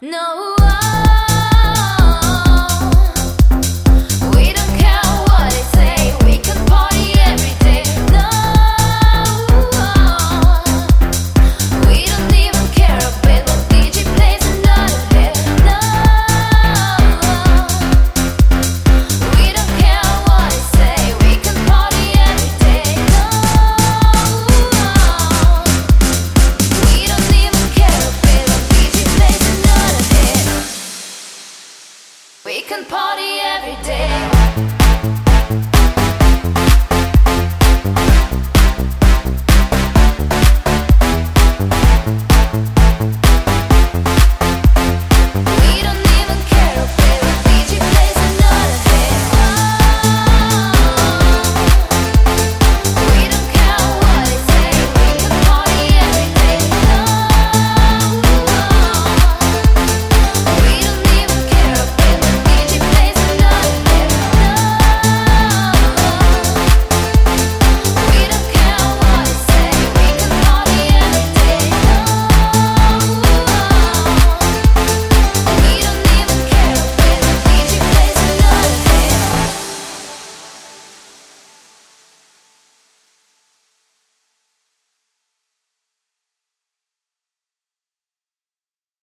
No, We can party every.